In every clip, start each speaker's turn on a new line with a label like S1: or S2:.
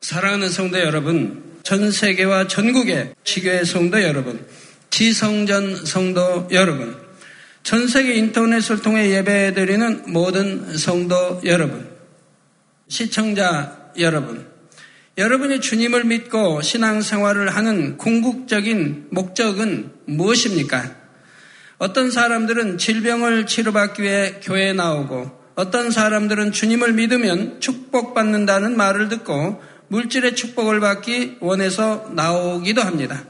S1: 사랑하는 성도 여러분, 전 세계와 전국의 지교의 성도 여러분, 지성전 성도 여러분, 전 세계 인터넷을 통해 예배드리는 모든 성도 여러분, 시청자 여러분, 여러분이 주님을 믿고 신앙생활을 하는 궁극적인 목적은 무엇입니까? 어떤 사람들은 질병을 치료받기 위해 교회에 나오고 어떤 사람들은 주님을 믿으면 축복받는다는 말을 듣고 물질의 축복을 받기 원해서 나오기도 합니다.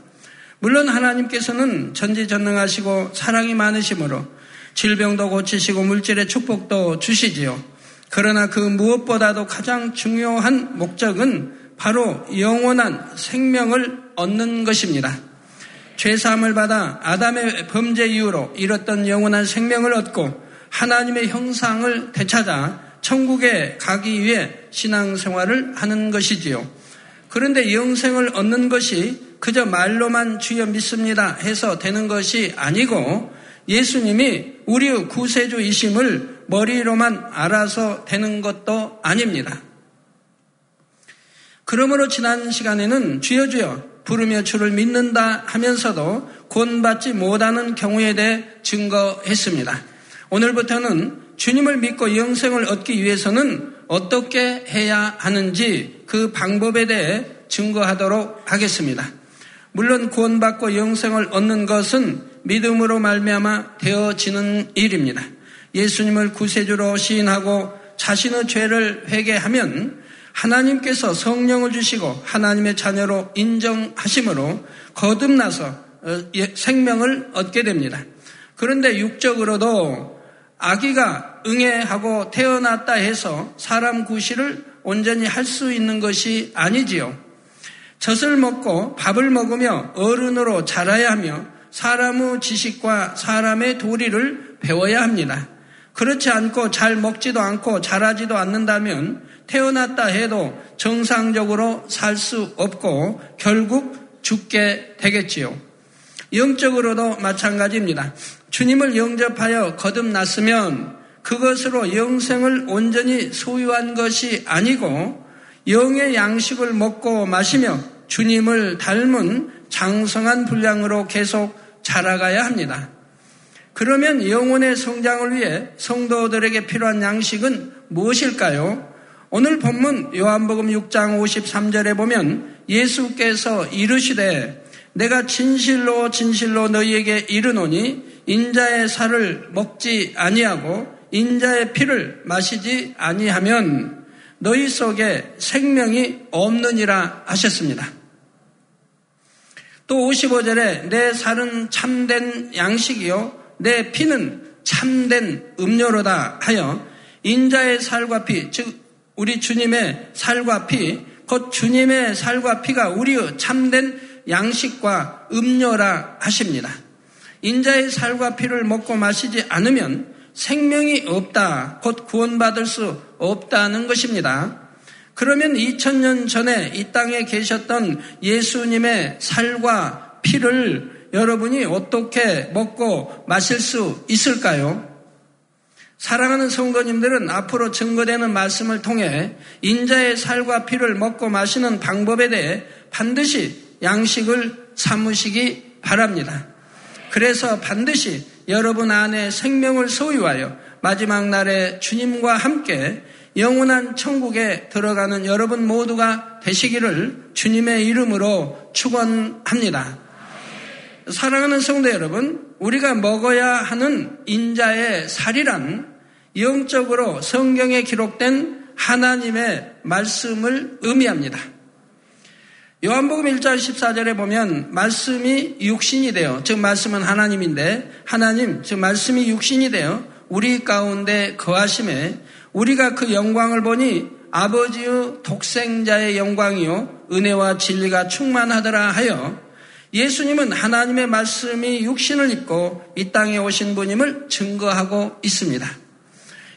S1: 물론 하나님께서는 전지전능하시고 사랑이 많으시므로 질병도 고치시고 물질의 축복도 주시지요. 그러나 그 무엇보다도 가장 중요한 목적은 바로 영원한 생명을 얻는 것입니다. 죄사함을 받아 아담의 범죄 이후로 잃었던 영원한 생명을 얻고 하나님의 형상을 되찾아 천국에 가기 위해 신앙생활을 하는 것이지요. 그런데 영생을 얻는 것이 그저 말로만 주여 믿습니다 해서 되는 것이 아니고 예수님이 우리의 구세주이심을 머리로만 알아서 되는 것도 아닙니다. 그러므로 지난 시간에는 주여 주여 부르며 주를 믿는다 하면서도 구원받지 못하는 경우에 대해 증거했습니다. 오늘부터는 주님을 믿고 영생을 얻기 위해서는 어떻게 해야 하는지 그 방법에 대해 증거하도록 하겠습니다. 물론 구원받고 영생을 얻는 것은 믿음으로 말미암아 되어지는 일입니다. 예수님을 구세주로 시인하고 자신의 죄를 회개하면 하나님께서 성령을 주시고 하나님의 자녀로 인정하심으로 거듭나서 어, 예, 생명을 얻게 됩니다. 그런데 육적으로도 아기가 응애하고 태어났다 해서 사람 구실을 온전히 할 수 있는 것이 아니지요. 젖을 먹고 밥을 먹으며 어른으로 자라야 하며 사람의 지식과 사람의 도리를 배워야 합니다. 그렇지 않고 잘 먹지도 않고 자라지도 않는다면 태어났다 해도 정상적으로 살 수 없고 결국 죽게 되겠지요. 영적으로도 마찬가지입니다. 주님을 영접하여 거듭났으면 그것으로 영생을 온전히 소유한 것이 아니고 영의 양식을 먹고 마시며 주님을 닮은 장성한 분량으로 계속 자라가야 합니다. 그러면 영혼의 성장을 위해 성도들에게 필요한 양식은 무엇일까요? 오늘 본문 요한복음 6장 53절에 보면 예수께서 이르시되 내가 진실로 진실로 너희에게 이르노니 인자의 살을 먹지 아니하고 인자의 피를 마시지 아니하면 너희 속에 생명이 없느니라 하셨습니다. 또 55절에 내 살은 참된 양식이요 내 피는 참된 음료로다 하여 인자의 살과 피, 즉 우리 주님의 살과 피, 곧 주님의 살과 피가 우리의 참된 양식과 음료라 하십니다. 인자의 살과 피를 먹고 마시지 않으면 생명이 없다, 곧 구원받을 수 없다는 것입니다. 그러면 2000년 전에 이 땅에 계셨던 예수님의 살과 피를 여러분이 어떻게 먹고 마실 수 있을까요? 사랑하는 성도님들은 앞으로 증거되는 말씀을 통해 인자의 살과 피를 먹고 마시는 방법에 대해 반드시 양식을 삼으시기 바랍니다. 그래서 반드시 여러분 안에 생명을 소유하여 마지막 날에 주님과 함께 영원한 천국에 들어가는 여러분 모두가 되시기를 주님의 이름으로 축원합니다. 사랑하는 성도 여러분, 우리가 먹어야 하는 인자의 살이란 영적으로 성경에 기록된 하나님의 말씀을 의미합니다. 요한복음 1장 14절에 보면 말씀이 육신이 되어 즉 말씀은 하나님인데 하나님 즉 말씀이 육신이 되어 우리 가운데 거하심에 우리가 그 영광을 보니 아버지의 독생자의 영광이요 은혜와 진리가 충만하더라 하여 예수님은 하나님의 말씀이 육신을 입고 이 땅에 오신 분임을 증거하고 있습니다.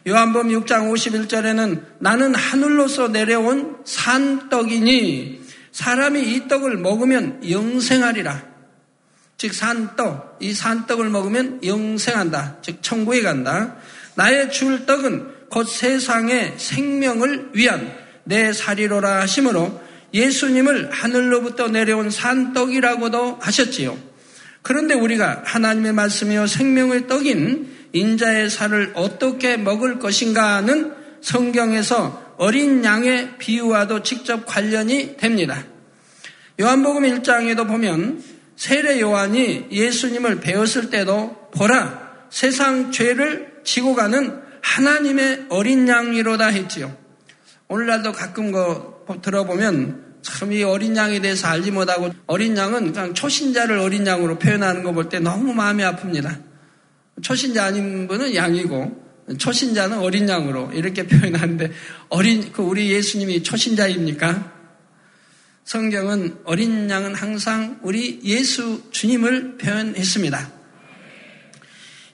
S1: 요한복음 6장 51절에는 나는 하늘로서 내려온 산떡이니 사람이 이 떡을 먹으면 영생하리라. 즉 산떡, 이 산떡을 먹으면 영생한다. 즉 천국에 간다. 나의 줄 떡은 곧 세상의 생명을 위한 내 살이로라 하심으로 예수님을 하늘로부터 내려온 산떡이라고도 하셨지요. 그런데 우리가 하나님의 말씀이요 생명의 떡인 인자의 살을 어떻게 먹을 것인가는 성경에서 어린 양의 비유와도 직접 관련이 됩니다. 요한복음 1장에도 보면 세례 요한이 예수님을 배웠을 때도 보라 세상 죄를 지고 가는 하나님의 어린 양이로다 했지요. 오늘날도 가끔 거 들어보면 참 이 어린 양에 대해서 알지 못하고 어린 양은 그냥 초신자를 어린 양으로 표현하는 거 볼 때 너무 마음이 아픕니다. 초신자 아닌 분은 양이고 초신자는 어린 양으로 이렇게 표현하는데 어린 그 우리 예수님이 초신자입니까? 성경은 어린 양은 항상 우리 예수 주님을 표현했습니다.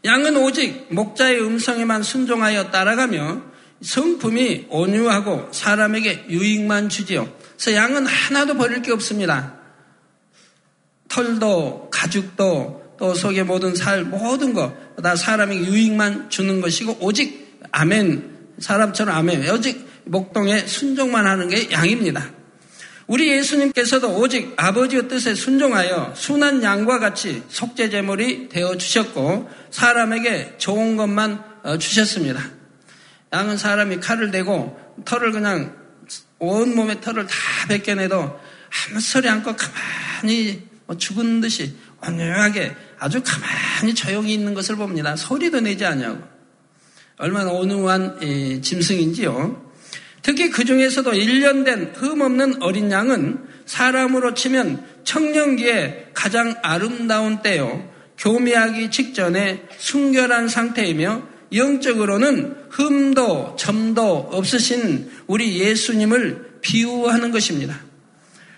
S1: 양은 오직 목자의 음성에만 순종하여 따라가며 성품이 온유하고 사람에게 유익만 주지요. 그래서 양은 하나도 버릴 게 없습니다. 털도 가죽도 또 속에 모든 살 모든 거다 사람에게 유익만 주는 것이고 오직 아멘 사람처럼 아멘 오직 목동에 순종만 하는 게 양입니다. 우리 예수님께서도 오직 아버지의 뜻에 순종하여 순한 양과 같이 속죄 제물이 되어 주셨고 사람에게 좋은 것만 어, 주셨습니다. 양은 사람이 칼을 대고 털을 그냥 온 몸의 털을 다 벗겨내도 아무 소리 않고 가만히 뭐 죽은 듯이 온유하게 아주 가만히 조용히 있는 것을 봅니다. 소리도 내지 않냐고. 얼마나 온유한 짐승인지요. 특히 그 중에서도 1년 된 흠없는 어린 양은 사람으로 치면 청년기에 가장 아름다운 때요. 교미하기 직전에 순결한 상태이며 영적으로는 흠도 점도 없으신 우리 예수님을 비유하는 것입니다.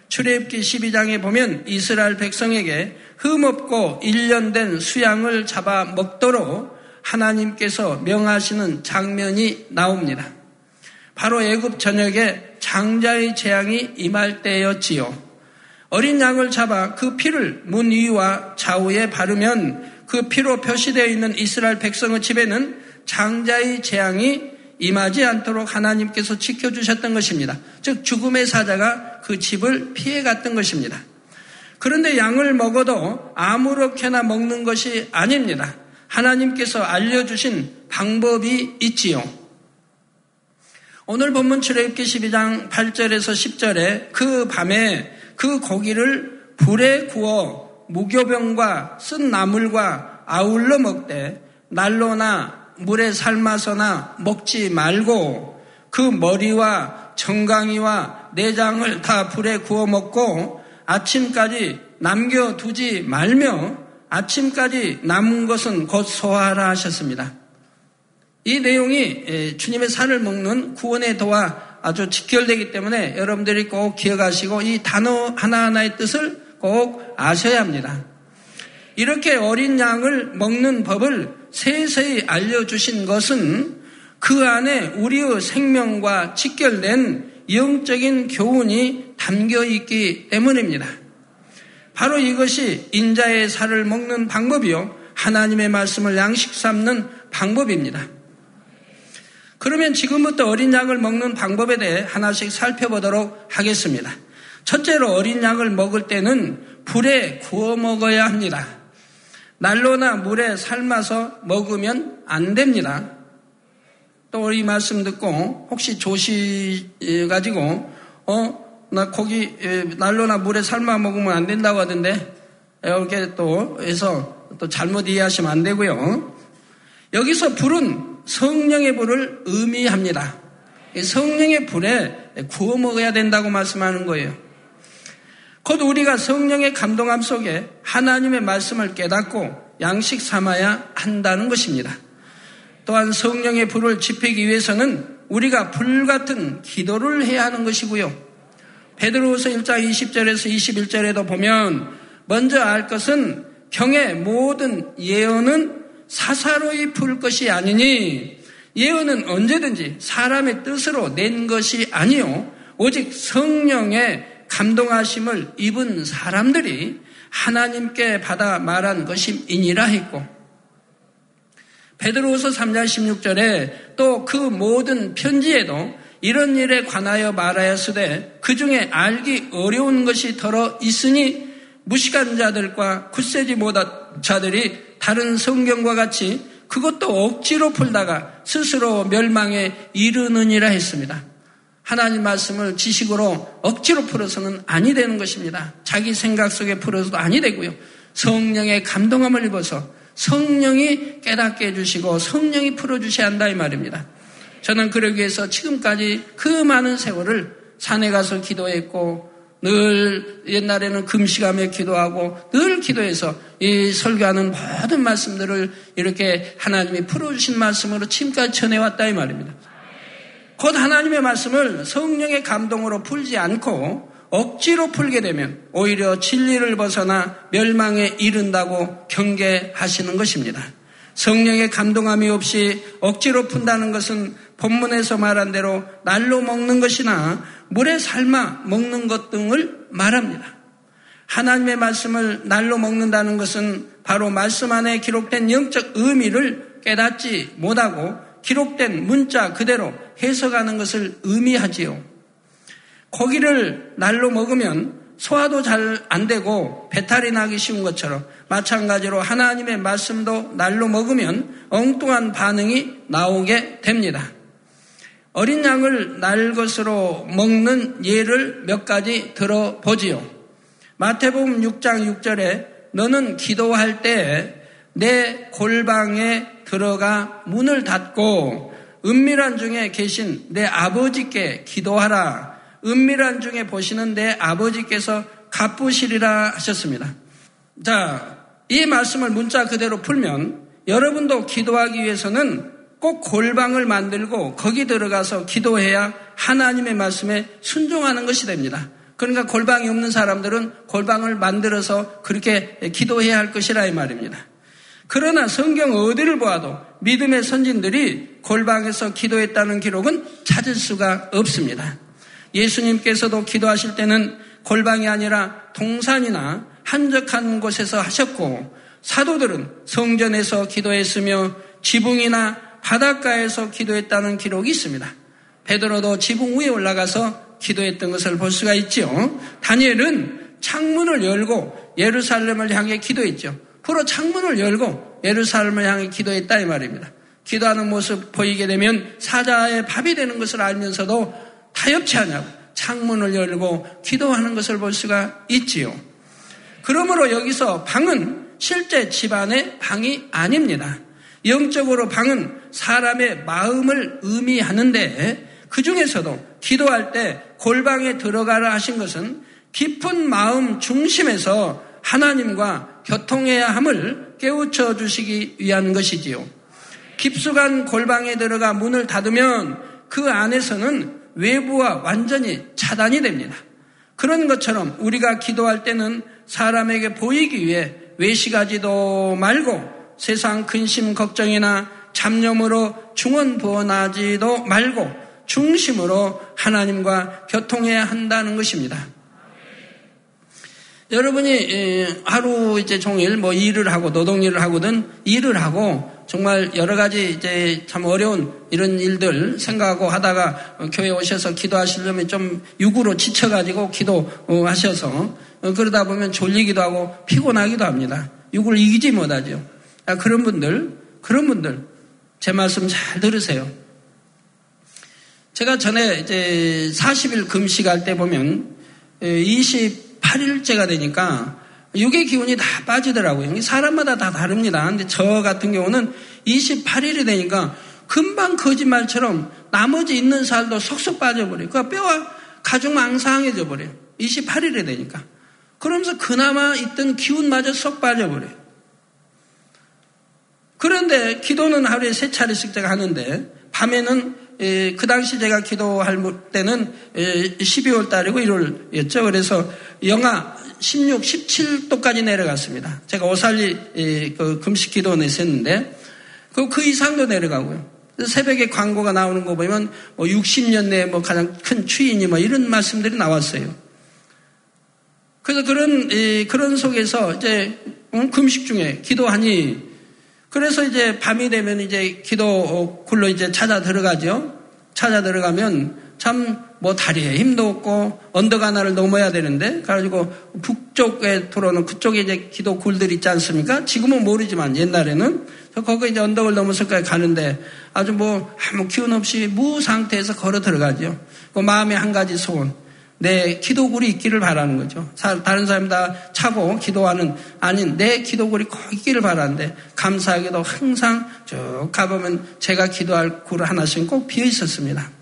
S1: 출애굽기 12장에 보면 이스라엘 백성에게 흠없고 1년 된 수양을 잡아 먹도록 하나님께서 명하시는 장면이 나옵니다. 바로 애굽 전역에 장자의 재앙이 임할 때였지요. 어린 양을 잡아 그 피를 문 위와 좌우에 바르면 그 피로 표시되어 있는 이스라엘 백성의 집에는 장자의 재앙이 임하지 않도록 하나님께서 지켜주셨던 것입니다. 즉 죽음의 사자가 그 집을 피해갔던 것입니다. 그런데 양을 먹어도 아무렇게나 먹는 것이 아닙니다. 하나님께서 알려주신 방법이 있지요. 오늘 본문 출애굽기 12장 8절에서 10절에 그 밤에 그 고기를 불에 구워 무교병과 쓴 나물과 아울러 먹되 난로나 물에 삶아서나 먹지 말고 그 머리와 정강이와 내장을 다 불에 구워 먹고 아침까지 남겨두지 말며 아침까지 남은 것은 곧 소화하라 하셨습니다. 이 내용이 주님의 살을 먹는 구원의 도와 아주 직결되기 때문에 여러분들이 꼭 기억하시고 이 단어 하나하나의 뜻을 꼭 아셔야 합니다. 이렇게 어린 양을 먹는 법을 세세히 알려주신 것은 그 안에 우리의 생명과 직결된 영적인 교훈이 담겨 있기 때문입니다. 바로 이것이 인자의 살을 먹는 방법이요. 하나님의 말씀을 양식 삼는 방법입니다. 그러면 지금부터 어린 양을 먹는 방법에 대해 하나씩 살펴보도록 하겠습니다. 첫째로 어린 양을 먹을 때는 불에 구워 먹어야 합니다. 난로나 물에 삶아서 먹으면 안 됩니다. 또이 말씀 듣고 혹시 조시 가지고 어 나 고기 난로나 물에 삶아 먹으면 안 된다고 하던데 이렇게 또 해서 또 잘못 이해하시면 안 되고요. 여기서 불은 성령의 불을 의미합니다. 성령의 불에 구워 먹어야 된다고 말씀하는 거예요. 곧 우리가 성령의 감동함 속에 하나님의 말씀을 깨닫고 양식 삼아야 한다는 것입니다. 또한 성령의 불을 지피기 위해서는 우리가 불 같은 기도를 해야 하는 것이고요. 베드로후서 1장 20절에서 21절에도 보면 먼저 알 것은 경의 모든 예언은 사사로이 풀 것이 아니니 예언은 언제든지 사람의 뜻으로 낸 것이 아니요 오직 성령의 감동하심을 입은 사람들이 하나님께 받아 말한 것임이니라 했고 베드로후서 3장 16절에 또 그 모든 편지에도 이런 일에 관하여 말하였으되 그 중에 알기 어려운 것이 더러 있으니 무식한 자들과 굳세지 못한 자들이 다른 성경과 같이 그것도 억지로 풀다가 스스로 멸망에 이르느니라 했습니다. 하나님 말씀을 지식으로 억지로 풀어서는 아니 되는 것입니다. 자기 생각 속에 풀어서도 아니 되고요. 성령의 감동함을 입어서 성령이 깨닫게 해주시고 성령이 풀어주셔야 한다 이 말입니다. 저는 그러기 위해서 지금까지 그 많은 세월을 산에 가서 기도했고 늘 옛날에는 금식하며 기도하고 늘 기도해서 이 설교하는 모든 말씀들을 이렇게 하나님이 풀어주신 말씀으로 지금까지 전해왔다 이 말입니다. 곧 하나님의 말씀을 성령의 감동으로 풀지 않고 억지로 풀게 되면 오히려 진리를 벗어나 멸망에 이른다고 경계하시는 것입니다. 성령의 감동함이 없이 억지로 푼다는 것은 본문에서 말한 대로 날로 먹는 것이나 물에 삶아 먹는 것 등을 말합니다. 하나님의 말씀을 날로 먹는다는 것은 바로 말씀 안에 기록된 영적 의미를 깨닫지 못하고 기록된 문자 그대로 해석하는 것을 의미하지요. 고기를 날로 먹으면 소화도 잘 안 되고 배탈이 나기 쉬운 것처럼 마찬가지로 하나님의 말씀도 날로 먹으면 엉뚱한 반응이 나오게 됩니다. 어린 양을 날 것으로 먹는 예를 몇 가지 들어보지요. 마태복음 6장 6절에 너는 기도할 때내 골방에 들어가 문을 닫고 은밀한 중에 계신 내 아버지께 기도하라. 은밀한 중에 보시는 내 아버지께서 갚으시리라 하셨습니다. 자, 이 말씀을 문자 그대로 풀면 여러분도 기도하기 위해서는 꼭 골방을 만들고 거기 들어가서 기도해야 하나님의 말씀에 순종하는 것이 됩니다. 그러니까 골방이 없는 사람들은 골방을 만들어서 그렇게 기도해야 할 것이라 이 말입니다. 그러나 성경 어디를 보아도 믿음의 선진들이 골방에서 기도했다는 기록은 찾을 수가 없습니다. 예수님께서도 기도하실 때는 골방이 아니라 동산이나 한적한 곳에서 하셨고 사도들은 성전에서 기도했으며 지붕이나 바닷가에서 기도했다는 기록이 있습니다. 베드로도 지붕 위에 올라가서 기도했던 것을 볼 수가 있죠. 다니엘은 창문을 열고 예루살렘을 향해 기도했죠. 프로 창문을 열고 예루살렘을 향해 기도했다 이 말입니다. 기도하는 모습 보이게 되면 사자의 밥이 되는 것을 알면서도 타협치 않냐고 창문을 열고 기도하는 것을 볼 수가 있지요. 그러므로 여기서 방은 실제 집안의 방이 아닙니다. 영적으로 방은 사람의 마음을 의미하는데 그 중에서도 기도할 때 골방에 들어가라 하신 것은 깊은 마음 중심에서 하나님과 교통해야 함을 깨우쳐 주시기 위한 것이지요. 깊숙한 골방에 들어가 문을 닫으면 그 안에서는 외부와 완전히 차단이 됩니다. 그런 것처럼 우리가 기도할 때는 사람에게 보이기 위해 외식하지도 말고 세상 근심 걱정이나 잡념으로 중언부언하지도 말고 중심으로 하나님과 교통해야 한다는 것입니다. 여러분이 하루 이제 종일 뭐 일을 하고 노동 일을 하고든 일을 하고 정말 여러 가지 이제 참 어려운 이런 일들 생각하고 하다가 교회 오셔서 기도하시려면 좀 육으로 지쳐가지고 기도하셔서 그러다 보면 졸리기도 하고 피곤하기도 합니다. 육을 이기지 못하죠. 아, 그런 분들, 그런 분들, 제 말씀 잘 들으세요. 제가 전에 이제 40일 금식할 때 보면 28일째가 되니까 육의 기운이 다 빠지더라고요. 사람마다 다 다릅니다. 근데 저 같은 경우는 28일이 되니까 금방 거짓말처럼 나머지 있는 살도 속속 빠져버려요. 그 뼈와 가죽 망상해져 버려요. 28일이 되니까. 그러면서 그나마 있던 기운마저 쏙 빠져버려요. 그런데 기도는 하루에 세 차례씩 제가 하는데 밤에는 그 당시 제가 기도할 때는 12월 달이고 1월이었죠. 그래서 영하 16, 17도까지 내려갔습니다. 제가 오살리 그 금식 기도원에 있었는데 그, 그 이상도 내려가고요. 새벽에 광고가 나오는 거 보면 뭐 60년 내에 뭐 가장 큰 추인이 뭐 이런 말씀들이 나왔어요. 그래서 그런, 그런 속에서 이제 금식 중에 기도하니 그래서 이제 밤이 되면 이제 기도 굴로 이제 찾아 들어가죠. 찾아 들어가면 참 뭐 다리에 힘도 없고 언덕 하나를 넘어야 되는데 그래가지고 북쪽에 들어오는 그쪽에 이제 기도 굴들 있지 않습니까? 지금은 모르지만 옛날에는 거기 이제 언덕을 넘어서까지 가는데 아주 뭐 아무 기운 없이 무 상태에서 걸어 들어가죠. 그 마음에 한 가지 소원. 내 기도굴이 있기를 바라는 거죠. 다른 사람 다 차고 기도하는 아닌 내 기도굴이 꼭 있기를 바라는데 감사하게도 항상 쭉 가보면 제가 기도할 굴 하나씩 꼭 비어 있었습니다.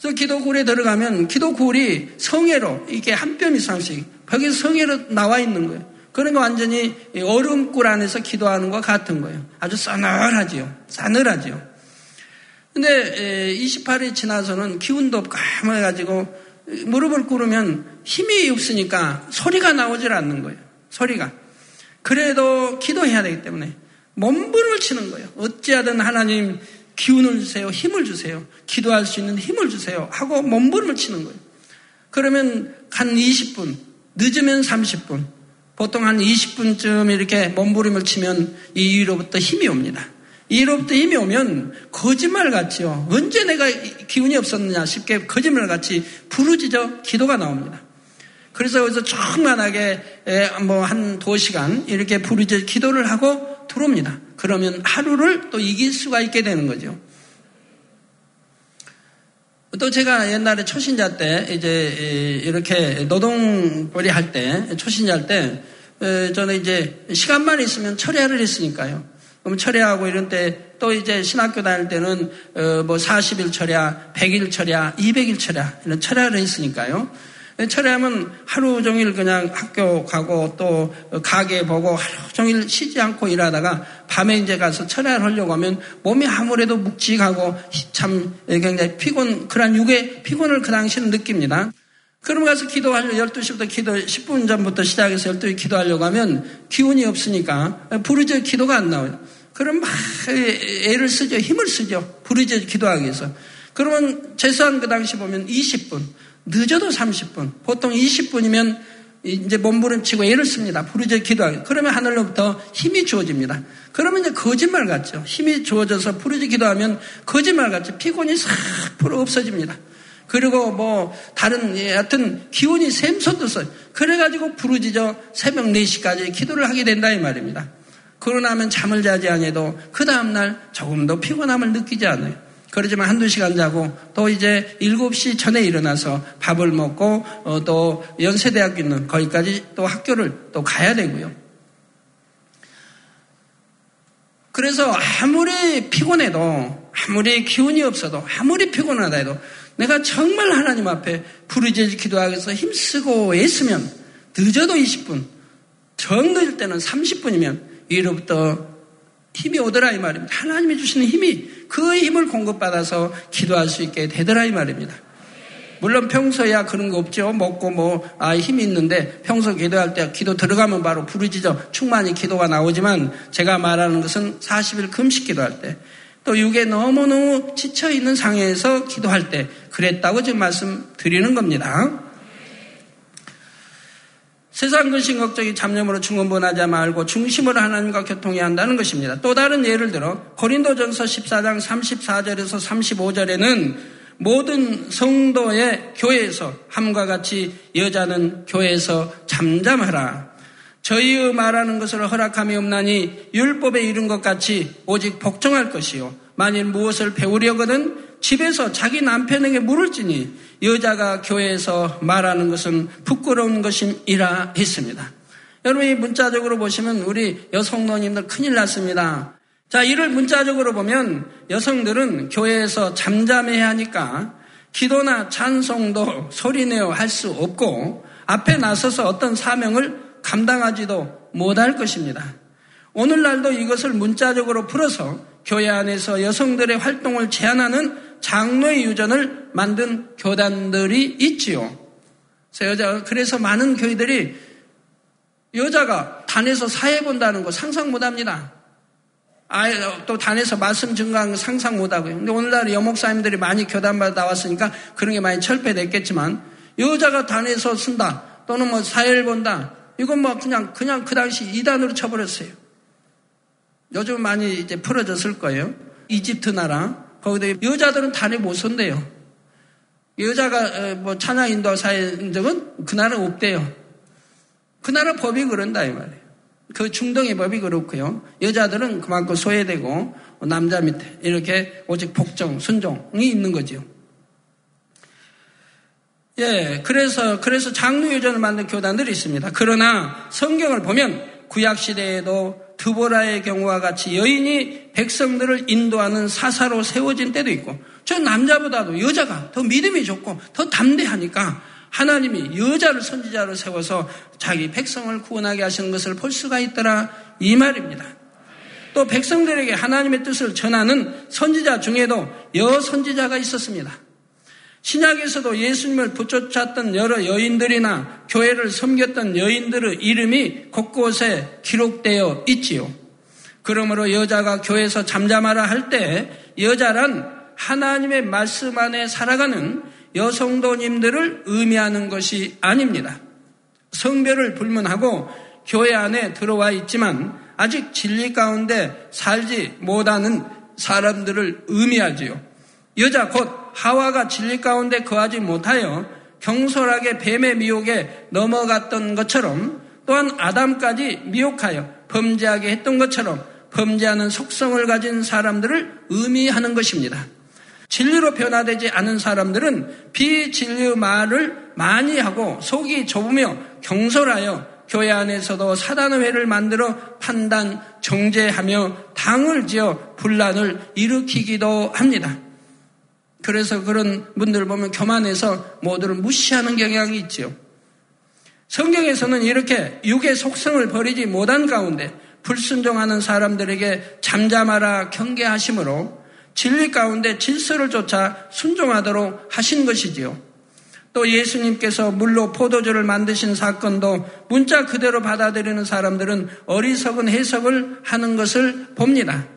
S1: 그래서 기도굴에 들어가면 기도굴이 성애로 이게 한 뼘 이상씩 벽에 성애로 나와 있는 거예요. 그러니까 완전히 얼음굴 안에서 기도하는 것 같은 거예요. 아주 싸늘하지요. 싸늘하지요. 근데 28일 지나서는 기운도 까매가지고 무릎을 꿇으면 힘이 없으니까 소리가 나오질 않는 거예요. 소리가. 그래도 기도해야 되기 때문에 몸부림을 치는 거예요. 어찌하든 하나님 기운을 주세요. 힘을 주세요. 기도할 수 있는 힘을 주세요. 하고 몸부림을 치는 거예요. 그러면 한 20분, 늦으면 30분, 보통 한 20분쯤 이렇게 몸부림을 치면 이 위로부터 힘이 옵니다. 이로부터 힘이 오면 거짓말 같지요. 언제 내가 기운이 없었느냐 쉽게 거짓말 같이 부르짖어 기도가 나옵니다. 그래서 여기서 충만하게 뭐 한 두 시간 이렇게 부르짖어 기도를 하고 들어옵니다. 그러면 하루를 또 이길 수가 있게 되는 거죠. 또 제가 옛날에 초신자 때 이제 이렇게 노동벌이 할 때 초신자 할때 저는 이제 시간만 있으면 철야를 했으니까요. 그럼 철야하고 이런 때 또 이제 신학교 다닐 때는 어뭐 40일 철야, 100일 철야, 200일 철야 이런 철야를 했으니까요. 철야하면 하루 종일 그냥 학교 가고 또 가게 보고 하루 종일 쉬지 않고 일하다가 밤에 이제 가서 철야를 하려고 하면 몸이 아무래도 묵직하고 참 굉장히 피곤, 그런 육의 피곤을 그 당시는 느낍니다. 그럼 가서 기도하려 12시부터 기도 10분 전부터 시작해서 12시 기도하려고 하면 기운이 없으니까 부르짖어 기도가 안 나와요. 그럼 막 애를 쓰죠. 힘을 쓰죠. 부르짖어 기도하기 위해서. 그러면 최소한 그 당시 보면 20분, 늦어도 30분, 보통 20분이면 이제 몸부림치고 애를 씁니다. 부르짖어 기도하기. 그러면 하늘로부터 힘이 주어집니다. 그러면 이제 거짓말 같죠. 힘이 주어져서 부르짖어 기도하면 거짓말 같죠. 피곤이 싹 풀어 없어집니다. 그리고 뭐 다른 하여튼 기운이 샘솟듯어요. 그래가지고 부르짖어 새벽 4시까지 기도를 하게 된다 이 말입니다. 그러고 나면 잠을 자지 않아도 그 다음날 조금 더 피곤함을 느끼지 않아요. 그러지만 한두 시간 자고 또 이제 7시 전에 일어나서 밥을 먹고 어, 또 연세대학교 있는 거기까지 또 학교를 또 가야 되고요. 그래서 아무리 피곤해도 아무리 기운이 없어도 아무리 피곤하다 해도 내가 정말 하나님 앞에 부르짖 기도하기 위해서 힘쓰고 애쓰면 늦어도 20분, 정 늦을 때는 30분이면 이로부터 힘이 오더라 이 말입니다. 하나님이 주시는 힘이 그 힘을 공급받아서 기도할 수 있게 되더라 이 말입니다. 물론 평소에야 그런 거 없죠. 먹고 뭐, 아, 힘이 있는데 평소 기도할 때 기도 들어가면 바로 부르짖어 충만히 기도가 나오지만 제가 말하는 것은 40일 금식 기도할 때 또 육에 너무너무 지쳐있는 상황에서 기도할 때 그랬다고 지금 말씀드리는 겁니다. 세상 근심 걱정이 잡념으로 중원분하지 말고 중심으로 하나님과 교통해야 한다는 것입니다. 또 다른 예를 들어 고린도전서 14장 34절에서 35절에는 모든 성도의 교회에서 함과 같이 여자는 교회에서 잠잠하라. 저희의 말하는 것을 허락함이 없나니 율법에 이른 것 같이 오직 복종할 것이요. 만일 무엇을 배우려거든 집에서 자기 남편에게 물을지니 여자가 교회에서 말하는 것은 부끄러운 것임이라 했습니다. 여러분이 문자적으로 보시면 우리 여성노님들 큰일 났습니다. 자, 이를 문자적으로 보면 여성들은 교회에서 잠잠해야 하니까 기도나 찬송도 소리내어 할 수 없고 앞에 나서서 어떤 사명을 감당하지도 못할 것입니다. 오늘날도 이것을 문자적으로 풀어서 교회 안에서 여성들의 활동을 제한하는 장로의 유전을 만든 교단들이 있지요. 그래서 여자, 그래서 많은 교회들이 여자가 단에서 사회 본다는 거 상상 못 합니다. 아예 또 단에서 말씀 거 상상 못 하고요. 근데 오늘날 여목사님들이 많이 교단마다 나왔으니까 그런 게 많이 철폐됐겠지만 여자가 단에서 쓴다 또는 뭐 사회를 본다 이건 뭐 그냥 그냥 그 당시 이단으로 쳐버렸어요. 요즘 많이 이제 풀어졌을 거예요. 이집트 나라 거기다 여자들은 단에 못 선대요. 여자가 어, 뭐 찬양 인도 사인 적은 그 나라 없대요. 그 나라 법이 그런다 이 말이에요. 그 중동의 법이 그렇고요. 여자들은 그만큼 소외되고 남자 밑에 이렇게 오직 복종, 순종이 있는 거지요. 예, 그래서 그래서 장로 유전을 만든 교단들이 있습니다. 그러나 성경을 보면 구약 시대에도 드보라의 경우와 같이 여인이 백성들을 인도하는 사사로 세워진 때도 있고, 저 남자보다도 여자가 더 믿음이 좋고 더 담대하니까 하나님이 여자를 선지자로 세워서 자기 백성을 구원하게 하시는 것을 볼 수가 있더라 이 말입니다. 또 백성들에게 하나님의 뜻을 전하는 선지자 중에도 여선지자가 있었습니다. 신약에서도 예수님을 붙여쳤던 여러 여인들이나 교회를 섬겼던 여인들의 이름이 곳곳에 기록되어 있지요. 그러므로 여자가 교회에서 잠잠하라 할 때 여자란 하나님의 말씀 안에 살아가는 여성도님들을 의미하는 것이 아닙니다. 성별을 불문하고 교회 안에 들어와 있지만 아직 진리 가운데 살지 못하는 사람들을 의미하지요. 여자 곧 하와가 진리 가운데 거하지 못하여 경솔하게 뱀의 미혹에 넘어갔던 것처럼 또한 아담까지 미혹하여 범죄하게 했던 것처럼 범죄하는 속성을 가진 사람들을 의미하는 것입니다. 진리로 변화되지 않은 사람들은 비진리의 말을 많이 하고 속이 좁으며 경솔하여 교회 안에서도 사단의 회를 만들어 판단, 정죄하며 당을 지어 분란을 일으키기도 합니다. 그래서 그런 분들을 보면 교만해서 모두를 무시하는 경향이 있지요. 성경에서는 이렇게 육의 속성을 버리지 못한 가운데 불순종하는 사람들에게 잠잠하라 경계하심으로 진리 가운데 질서를 쫓아 순종하도록 하신 것이지요. 또 예수님께서 물로 포도주를 만드신 사건도 문자 그대로 받아들이는 사람들은 어리석은 해석을 하는 것을 봅니다.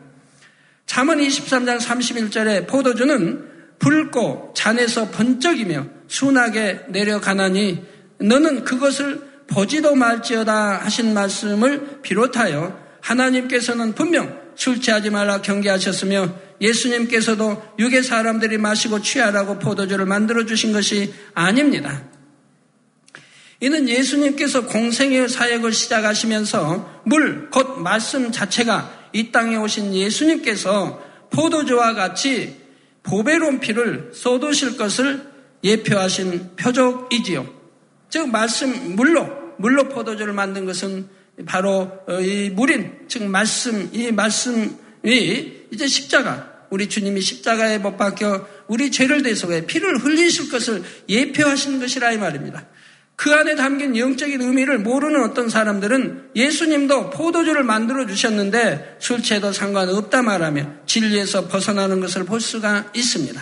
S1: 잠언 23장 31절에 포도주는 붉고 잔에서 번쩍이며 순하게 내려가나니 너는 그것을 보지도 말지어다 하신 말씀을 비롯하여 하나님께서는 분명 술 취하지 말라 경계하셨으며 예수님께서도 육의 사람들이 마시고 취하라고 포도주를 만들어 주신 것이 아닙니다. 이는 예수님께서 공생의 사역을 시작하시면서 물, 곧 말씀 자체가 이 땅에 오신 예수님께서 포도주와 같이 보배로운 피를 쏟으실 것을 예표하신 표적이지요. 즉 말씀 물로 물로 포도주를 만든 것은 바로 어, 이 물인 즉 말씀 이 말씀이 이제 십자가 우리 주님이 십자가에 못 박혀 우리 죄를 대속해 피를 흘리실 것을 예표하신 것이라 이 말입니다. 그 안에 담긴 영적인 의미를 모르는 어떤 사람들은 예수님도 포도주를 만들어 주셨는데 술 취해도 상관없다 말하며 진리에서 벗어나는 것을 볼 수가 있습니다.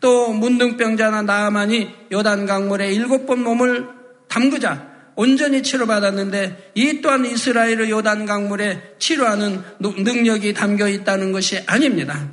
S1: 또 문둥병자나 나아만이 요단 강물에 일곱 번 몸을 담그자 온전히 치료받았는데 이 또한 이스라엘의 요단 강물에 치료하는 능력이 담겨 있다는 것이 아닙니다.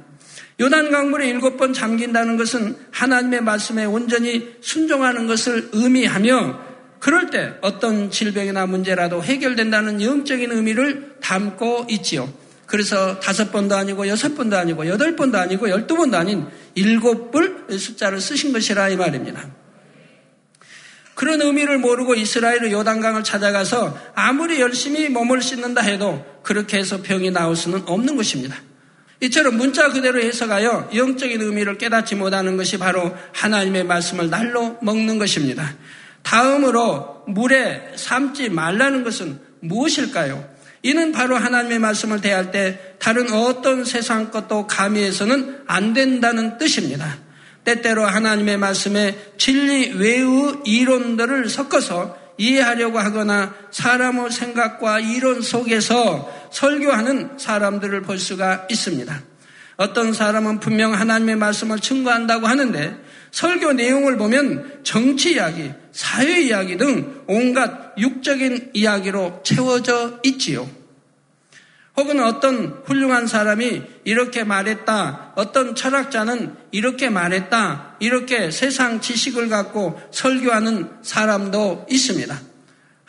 S1: 요단 강물에 일곱 번 잠긴다는 것은 하나님의 말씀에 온전히 순종하는 것을 의미하며 그럴 때 어떤 질병이나 문제라도 해결된다는 영적인 의미를 담고 있지요. 그래서 다섯 번도 아니고 여섯 번도 아니고 여덟 번도 아니고 열두 번도 아닌 일곱 불 숫자를 쓰신 것이라 이 말입니다. 그런 의미를 모르고 이스라엘의 요단강을 찾아가서 아무리 열심히 몸을 씻는다 해도 그렇게 해서 병이 나올 수는 없는 것입니다. 이처럼 문자 그대로 해석하여 영적인 의미를 깨닫지 못하는 것이 바로 하나님의 말씀을 날로 먹는 것입니다. 다음으로 물에 삶지 말라는 것은 무엇일까요? 이는 바로 하나님의 말씀을 대할 때 다른 어떤 세상 것도 가미해서는 안 된다는 뜻입니다. 때때로 하나님의 말씀에 진리 외의 이론들을 섞어서 이해하려고 하거나 사람의 생각과 이론 속에서 설교하는 사람들을 볼 수가 있습니다. 어떤 사람은 분명 하나님의 말씀을 증거한다고 하는데 설교 내용을 보면 정치 이야기, 사회 이야기 등 온갖 육적인 이야기로 채워져 있지요. 혹은 어떤 훌륭한 사람이 이렇게 말했다, 어떤 철학자는 이렇게 말했다, 이렇게 세상 지식을 갖고 설교하는 사람도 있습니다.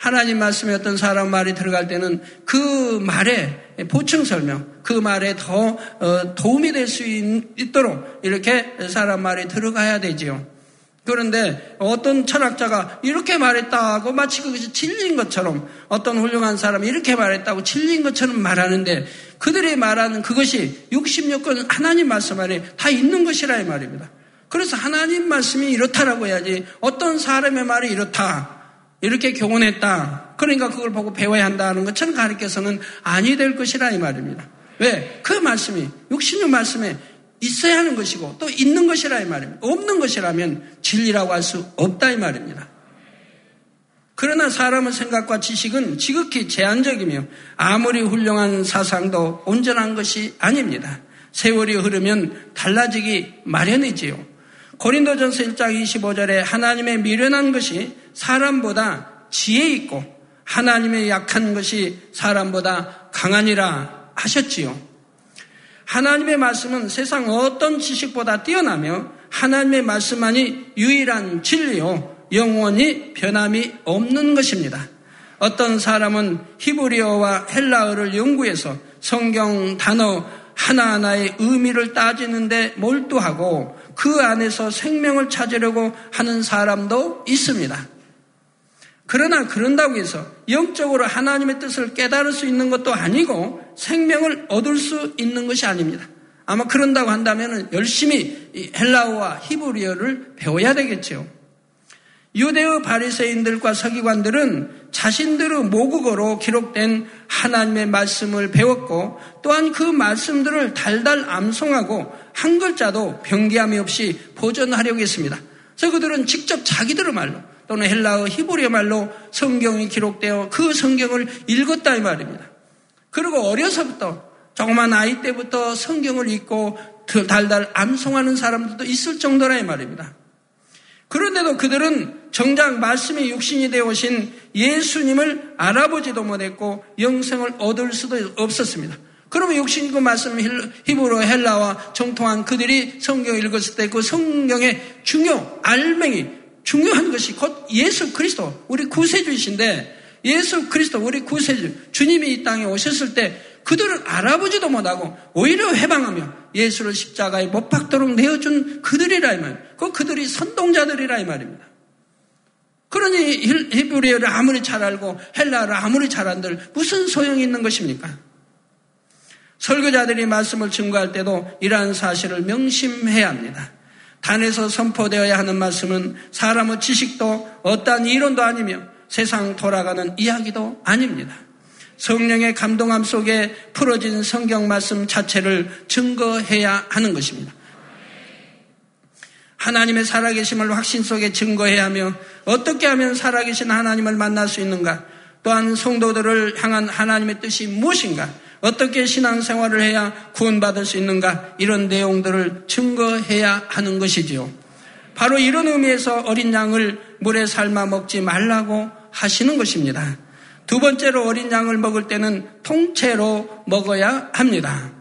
S1: 하나님 말씀에 어떤 사람 말이 들어갈 때는 그 말에 보충 설명, 그 말에 더 어, 도움이 될 수 있도록 이렇게 사람 말이 들어가야 되지요. 그런데 어떤 철학자가 이렇게 말했다고 마치 그것이 진리인 것처럼 어떤 훌륭한 사람이 이렇게 말했다고 진리인 것처럼 말하는데 그들이 말하는 그것이 66권 하나님 말씀 안에 다 있는 것이라 이 말입니다. 그래서 하나님 말씀이 이렇다라고 해야지 어떤 사람의 말이 이렇다. 이렇게 교훈했다. 그러니까 그걸 보고 배워야 한다는 것처럼 가르쳐서는 아니 될 것이라 이 말입니다. 왜? 그 말씀이 66 말씀에 있어야 하는 것이고 또 있는 것이라 이 말입니다. 없는 것이라면 진리라고 할 수 없다 이 말입니다. 그러나 사람의 생각과 지식은 지극히 제한적이며 아무리 훌륭한 사상도 온전한 것이 아닙니다. 세월이 흐르면 달라지기 마련이지요. 고린도전서 1장 25절에 하나님의 미련한 것이 사람보다 지혜 있고 하나님의 약한 것이 사람보다 강하니라 하셨지요. 하나님의 말씀은 세상 어떤 지식보다 뛰어나며 하나님의 말씀만이 유일한 진리요 영원히 변함이 없는 것입니다. 어떤 사람은 히브리어와 헬라어를 연구해서 성경 단어 하나하나의 의미를 따지는데 몰두하고 그 안에서 생명을 찾으려고 하는 사람도 있습니다. 그러나 그런다고 해서 영적으로 하나님의 뜻을 깨달을 수 있는 것도 아니고 생명을 얻을 수 있는 것이 아닙니다. 아마 그런다고 한다면 열심히 헬라어와 히브리어를 배워야 되겠죠. 유대의 바리새인들과 서기관들은 자신들의 모국어로 기록된 하나님의 말씀을 배웠고 또한 그 말씀들을 달달 암송하고 한 글자도 변기함이 없이 보존하려고 했습니다. 그래서 그들은 직접 자기들의 말로 또는 헬라어 히브리어 말로 성경이 기록되어 그 성경을 읽었다 이 말입니다. 그리고 어려서부터 조그만 아이 때부터 성경을 읽고 달달 암송하는 사람들도 있을 정도라 이 말입니다. 그런데도 그들은 정작 말씀이 육신이 되어 오신 예수님을 알아보지도 못했고 영생을 얻을 수도 없었습니다. 그러면 육신이고 말씀 히브로 헬라와 정통한 그들이 성경을 읽었을 때 그 성경의 중요 알맹이 중요한 것이 곧 예수 그리스도, 우리 구세주이신데 예수 그리스도, 우리 구세주, 주님이 이 땅에 오셨을 때 그들을 알아보지도 못하고 오히려 해방하며 예수를 십자가에 못 박도록 내어준 그들이라 이 말. 그 그들이 선동자들이라 이 말입니다. 그러니 히브리어를 아무리 잘 알고 헬라어를 아무리 잘 안들 무슨 소용이 있는 것입니까? 설교자들이 말씀을 증거할 때도 이러한 사실을 명심해야 합니다. 단에서 선포되어야 하는 말씀은 사람의 지식도 어떠한 이론도 아니며 세상 돌아가는 이야기도 아닙니다. 성령의 감동함 속에 풀어진 성경 말씀 자체를 증거해야 하는 것입니다. 하나님의 살아계심을 확신 속에 증거해야 하며 어떻게 하면 살아계신 하나님을 만날 수 있는가? 또한 성도들을 향한 하나님의 뜻이 무엇인가? 어떻게 신앙생활을 해야 구원받을 수 있는가 이런 내용들을 증거해야 하는 것이지요. 바로 이런 의미에서 어린 양을 물에 삶아 먹지 말라고 하시는 것입니다. 두 번째로 어린 양을 먹을 때는 통째로 먹어야 합니다.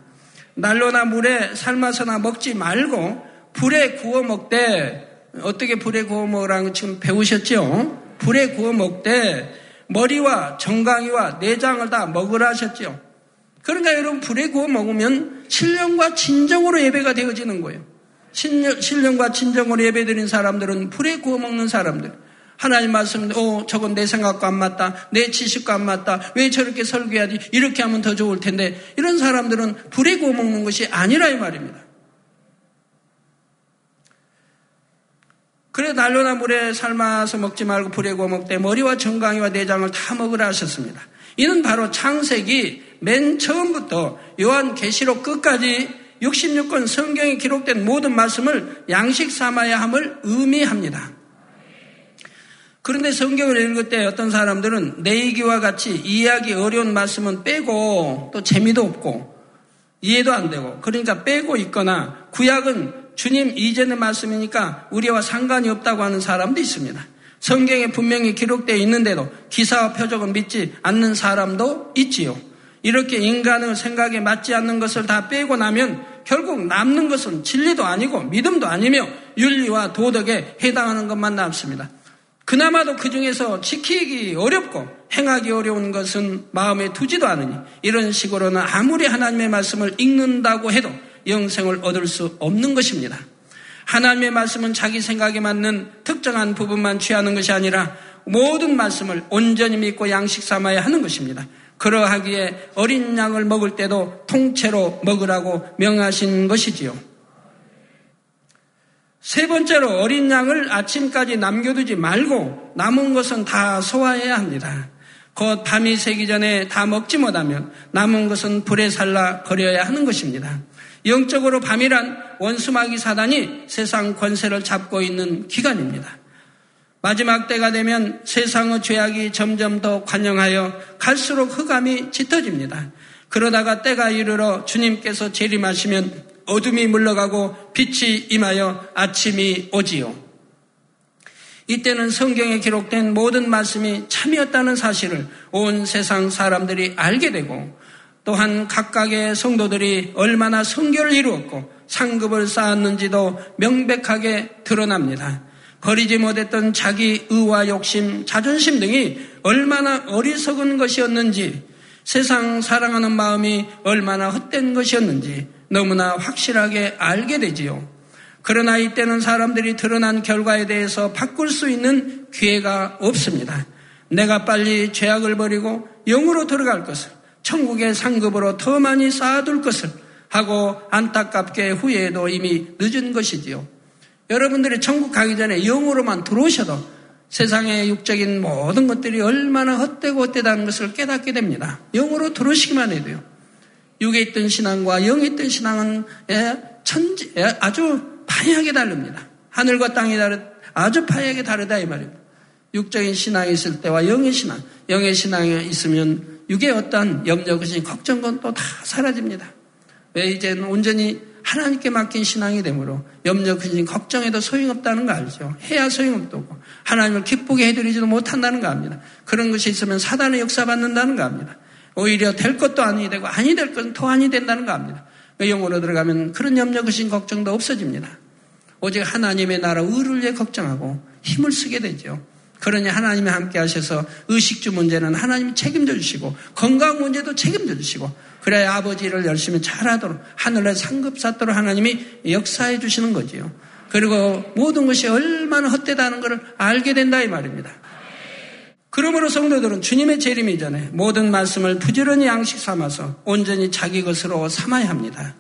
S1: 난로나 물에 삶아서나 먹지 말고 불에 구워 먹되 어떻게 불에 구워 먹으라는 지금 배우셨죠? 불에 구워 먹되 머리와 정강이와 내장을 다 먹으라 하셨죠. 그러니까 여러분 불에 구워 먹으면 신령과 진정으로 예배가 되어지는 거예요. 신령 과 진정으로 예배드린 사람들은 불에 구워 먹는 사람들. 하나님 말씀, 어, 저건 내 생각과 안 맞다. 내 지식과 안 맞다. 왜 저렇게 설교해야지? 이렇게 하면 더 좋을 텐데. 이런 사람들은 불에 구워 먹는 것이 아니라 이 말입니다. 그래 난로나 물에 삶아서 먹지 말고 불에 구워 먹되 머리와 정강이와 내장을 다 먹으라 하셨습니다. 이는 바로 창세기 맨 처음부터 요한 계시록 끝까지 66권 성경에 기록된 모든 말씀을 양식 삼아야 함을 의미합니다. 그런데 성경을 읽을 때 어떤 사람들은 내 얘기와 같이 이해하기 어려운 말씀은 빼고 또 재미도 없고 이해도 안 되고 그러니까 빼고 있거나 구약은 주님 이전의 말씀이니까 우리와 상관이 없다고 하는 사람도 있습니다. 성경에 분명히 기록되어 있는데도 기사와 표적은 믿지 않는 사람도 있지요. 이렇게 인간의 생각에 맞지 않는 것을 다 빼고 나면 결국 남는 것은 진리도 아니고 믿음도 아니며 윤리와 도덕에 해당하는 것만 남습니다. 그나마도 그 중에서 지키기 어렵고 행하기 어려운 것은 마음에 두지도 않으니 이런 식으로는 아무리 하나님의 말씀을 읽는다고 해도 영생을 얻을 수 없는 것입니다. 하나님의 말씀은 자기 생각에 맞는 특정한 부분만 취하는 것이 아니라 모든 말씀을 온전히 믿고 양식 삼아야 하는 것입니다. 그러하기에 어린 양을 먹을 때도 통째로 먹으라고 명하신 것이지요. 세 번째로 어린 양을 아침까지 남겨두지 말고 남은 것은 다 소화해야 합니다. 곧 밤이 새기 전에 다 먹지 못하면 남은 것은 불에 살라 버려야 하는 것입니다. 영적으로 밤이란 원수마귀 사단이 세상 권세를 잡고 있는 기간입니다. 마지막 때가 되면 세상의 죄악이 점점 더 관영하여 갈수록 흑암이 짙어집니다. 그러다가 때가 이르러 주님께서 재림하시면 어둠이 물러가고 빛이 임하여 아침이 오지요. 이때는 성경에 기록된 모든 말씀이 참이었다는 사실을 온 세상 사람들이 알게 되고 또한 각각의 성도들이 얼마나 성결을 이루었고 상급을 쌓았는지도 명백하게 드러납니다. 버리지 못했던 자기 의와 욕심, 자존심 등이 얼마나 어리석은 것이었는지 세상 사랑하는 마음이 얼마나 헛된 것이었는지 너무나 확실하게 알게 되지요. 그러나 이때는 사람들이 드러난 결과에 대해서 바꿀 수 있는 기회가 없습니다. 내가 빨리 죄악을 버리고 영으로 들어갈 것을, 천국의 상급으로 더 많이 쌓아둘 것을 하고 안타깝게 후회해도 이미 늦은 것이지요. 여러분들이 천국 가기 전에 영으로만 들어오셔도 세상의 육적인 모든 것들이 얼마나 헛되고 헛되다는 것을 깨닫게 됩니다. 영으로 들어오시기만 해도요. 육에 있던 신앙과 영에 있던 신앙은 예, 천지, 예, 아주 파이하게 다릅니다. 하늘과 땅이 다르, 아주 파이하게 다르다 이 말입니다. 육적인 신앙이 있을 때와 영의 신앙, 영의 신앙이 있으면 육의 어떤 염려, 것이 걱정 건 또 다 사라집니다. 왜 이제는 온전히 하나님께 맡긴 신앙이 되므로 염려, 근심, 걱정해도 소용없다는 거 알죠. 해야 소용없고 하나님을 기쁘게 해드리지도 못한다는 거 압니다. 그런 것이 있으면 사단의 역사받는다는 거 압니다. 오히려 될 것도 아니 되고 아니 될 것은 더 아니 된다는 거 압니다. 그 영으로 들어가면 그런 염려, 근심, 걱정도 없어집니다. 오직 하나님의 나라 의를 위해 걱정하고 힘을 쓰게 되죠. 그러니 하나님이 함께 하셔서 의식주 문제는 하나님이 책임져 주시고 건강 문제도 책임져 주시고 그래야 아버지를 열심히 잘하도록 하늘의 상급 쌓도록 하나님이 역사해 주시는 거지요. 그리고 모든 것이 얼마나 헛되다는 것을 알게 된다 이 말입니다. 그러므로 성도들은 주님의 재림 이전에 모든 말씀을 부지런히 양식 삼아서 온전히 자기 것으로 삼아야 합니다.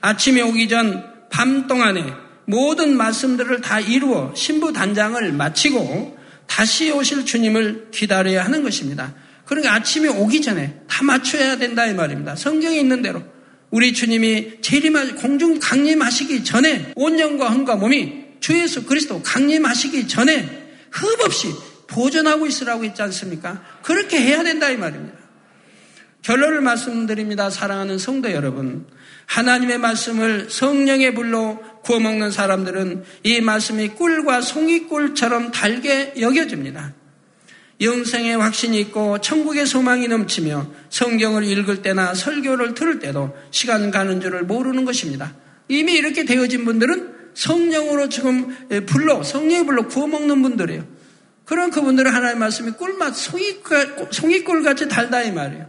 S1: 아침이 오기 전 밤 동안에 모든 말씀들을 다 이루어 신부 단장을 마치고 다시 오실 주님을 기다려야 하는 것입니다. 그러니까 아침이 오기 전에 다 맞춰야 된다 이 말입니다. 성경에 있는 대로 우리 주님이 재림하 공중 강림하시기 전에 온 영과 혼과 몸이 주 예수 그리스도 강림하시기 전에 흡없이 보존하고 있으라고 있지 않습니까? 그렇게 해야 된다 이 말입니다. 결론을 말씀드립니다. 사랑하는 성도 여러분. 하나님의 말씀을 성령의 불로 구워 먹는 사람들은 이 말씀이 꿀과 송이꿀처럼 달게 여겨집니다. 영생의 확신이 있고 천국의 소망이 넘치며 성경을 읽을 때나 설교를 들을 때도 시간 가는 줄을 모르는 것입니다. 이미 이렇게 되어진 분들은 성령으로 지금 불로 성령의 불로 구워 먹는 분들이에요. 그런 그분들은 하나님의 말씀이 꿀맛 송이꿀, 송이꿀 같이 달다 이 말이에요.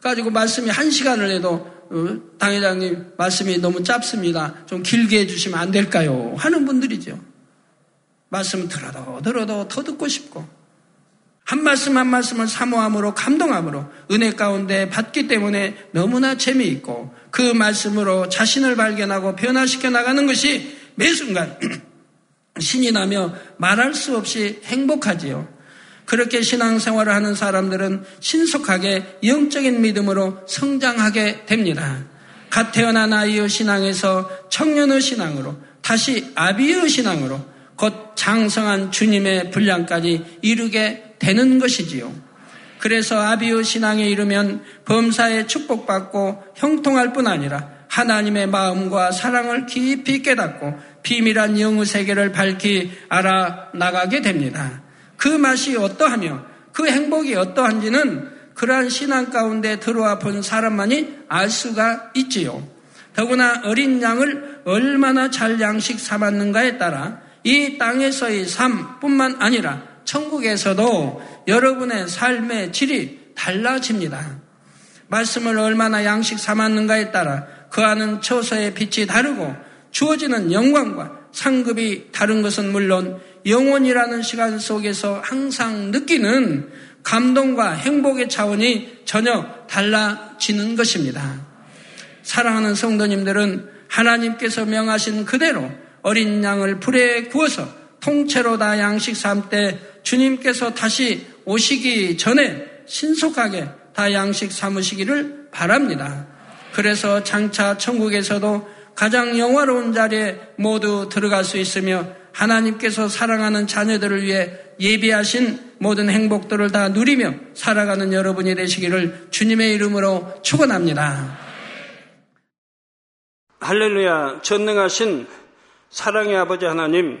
S1: 가지고 말씀이 한 시간을 해도 어, 당회장님 말씀이 너무 짧습니다. 좀 길게 해주시면 안 될까요? 하는 분들이죠. 말씀 들어도 들어도 더 듣고 싶고 한 말씀 한 말씀을 사모함으로 감동함으로 은혜 가운데 받기 때문에 너무나 재미있고 그 말씀으로 자신을 발견하고 변화시켜 나가는 것이 매 순간 신이 나며 말할 수 없이 행복하지요. 그렇게 신앙생활을 하는 사람들은 신속하게 영적인 믿음으로 성장하게 됩니다. 갓 태어난 아이의 신앙에서 청년의 신앙으로 다시 아비의 신앙으로 곧 장성한 주님의 분량까지 이르게 되는 것이지요. 그래서 아비의 신앙에 이르면 범사에 축복받고 형통할 뿐 아니라 하나님의 마음과 사랑을 깊이 깨닫고 비밀한 영의 세계를 밝히 알아 나가게 됩니다. 그 맛이 어떠하며 그 행복이 어떠한지는 그러한 신앙 가운데 들어와 본 사람만이 알 수가 있지요. 더구나 어린 양을 얼마나 잘 양식 삼았는가에 따라 이 땅에서의 삶뿐만 아니라 천국에서도 여러분의 삶의 질이 달라집니다. 말씀을 얼마나 양식 삼았는가에 따라 그 안은 처소의 빛이 다르고
S2: 주어지는 영광과 상급이 다른 것은 물론 영혼이라는 시간 속에서 항상 느끼는 감동과 행복의 차원이 전혀 달라지는 것입니다. 사랑하는 성도님들은 하나님께서 명하신 그대로 어린 양을 불에 구워서 통째로 다 양식 삼때 주님께서 다시 오시기 전에 신속하게 다 양식 삼으시기를 바랍니다. 그래서 장차 천국에서도 가장 영화로운 자리에 모두 들어갈 수 있으며 하나님께서 사랑하는 자녀들을 위해 예비하신 모든 행복들을 다 누리며 살아가는 여러분이 되시기를 주님의 이름으로 축원합니다.
S1: 할렐루야 전능하신 사랑의 아버지 하나님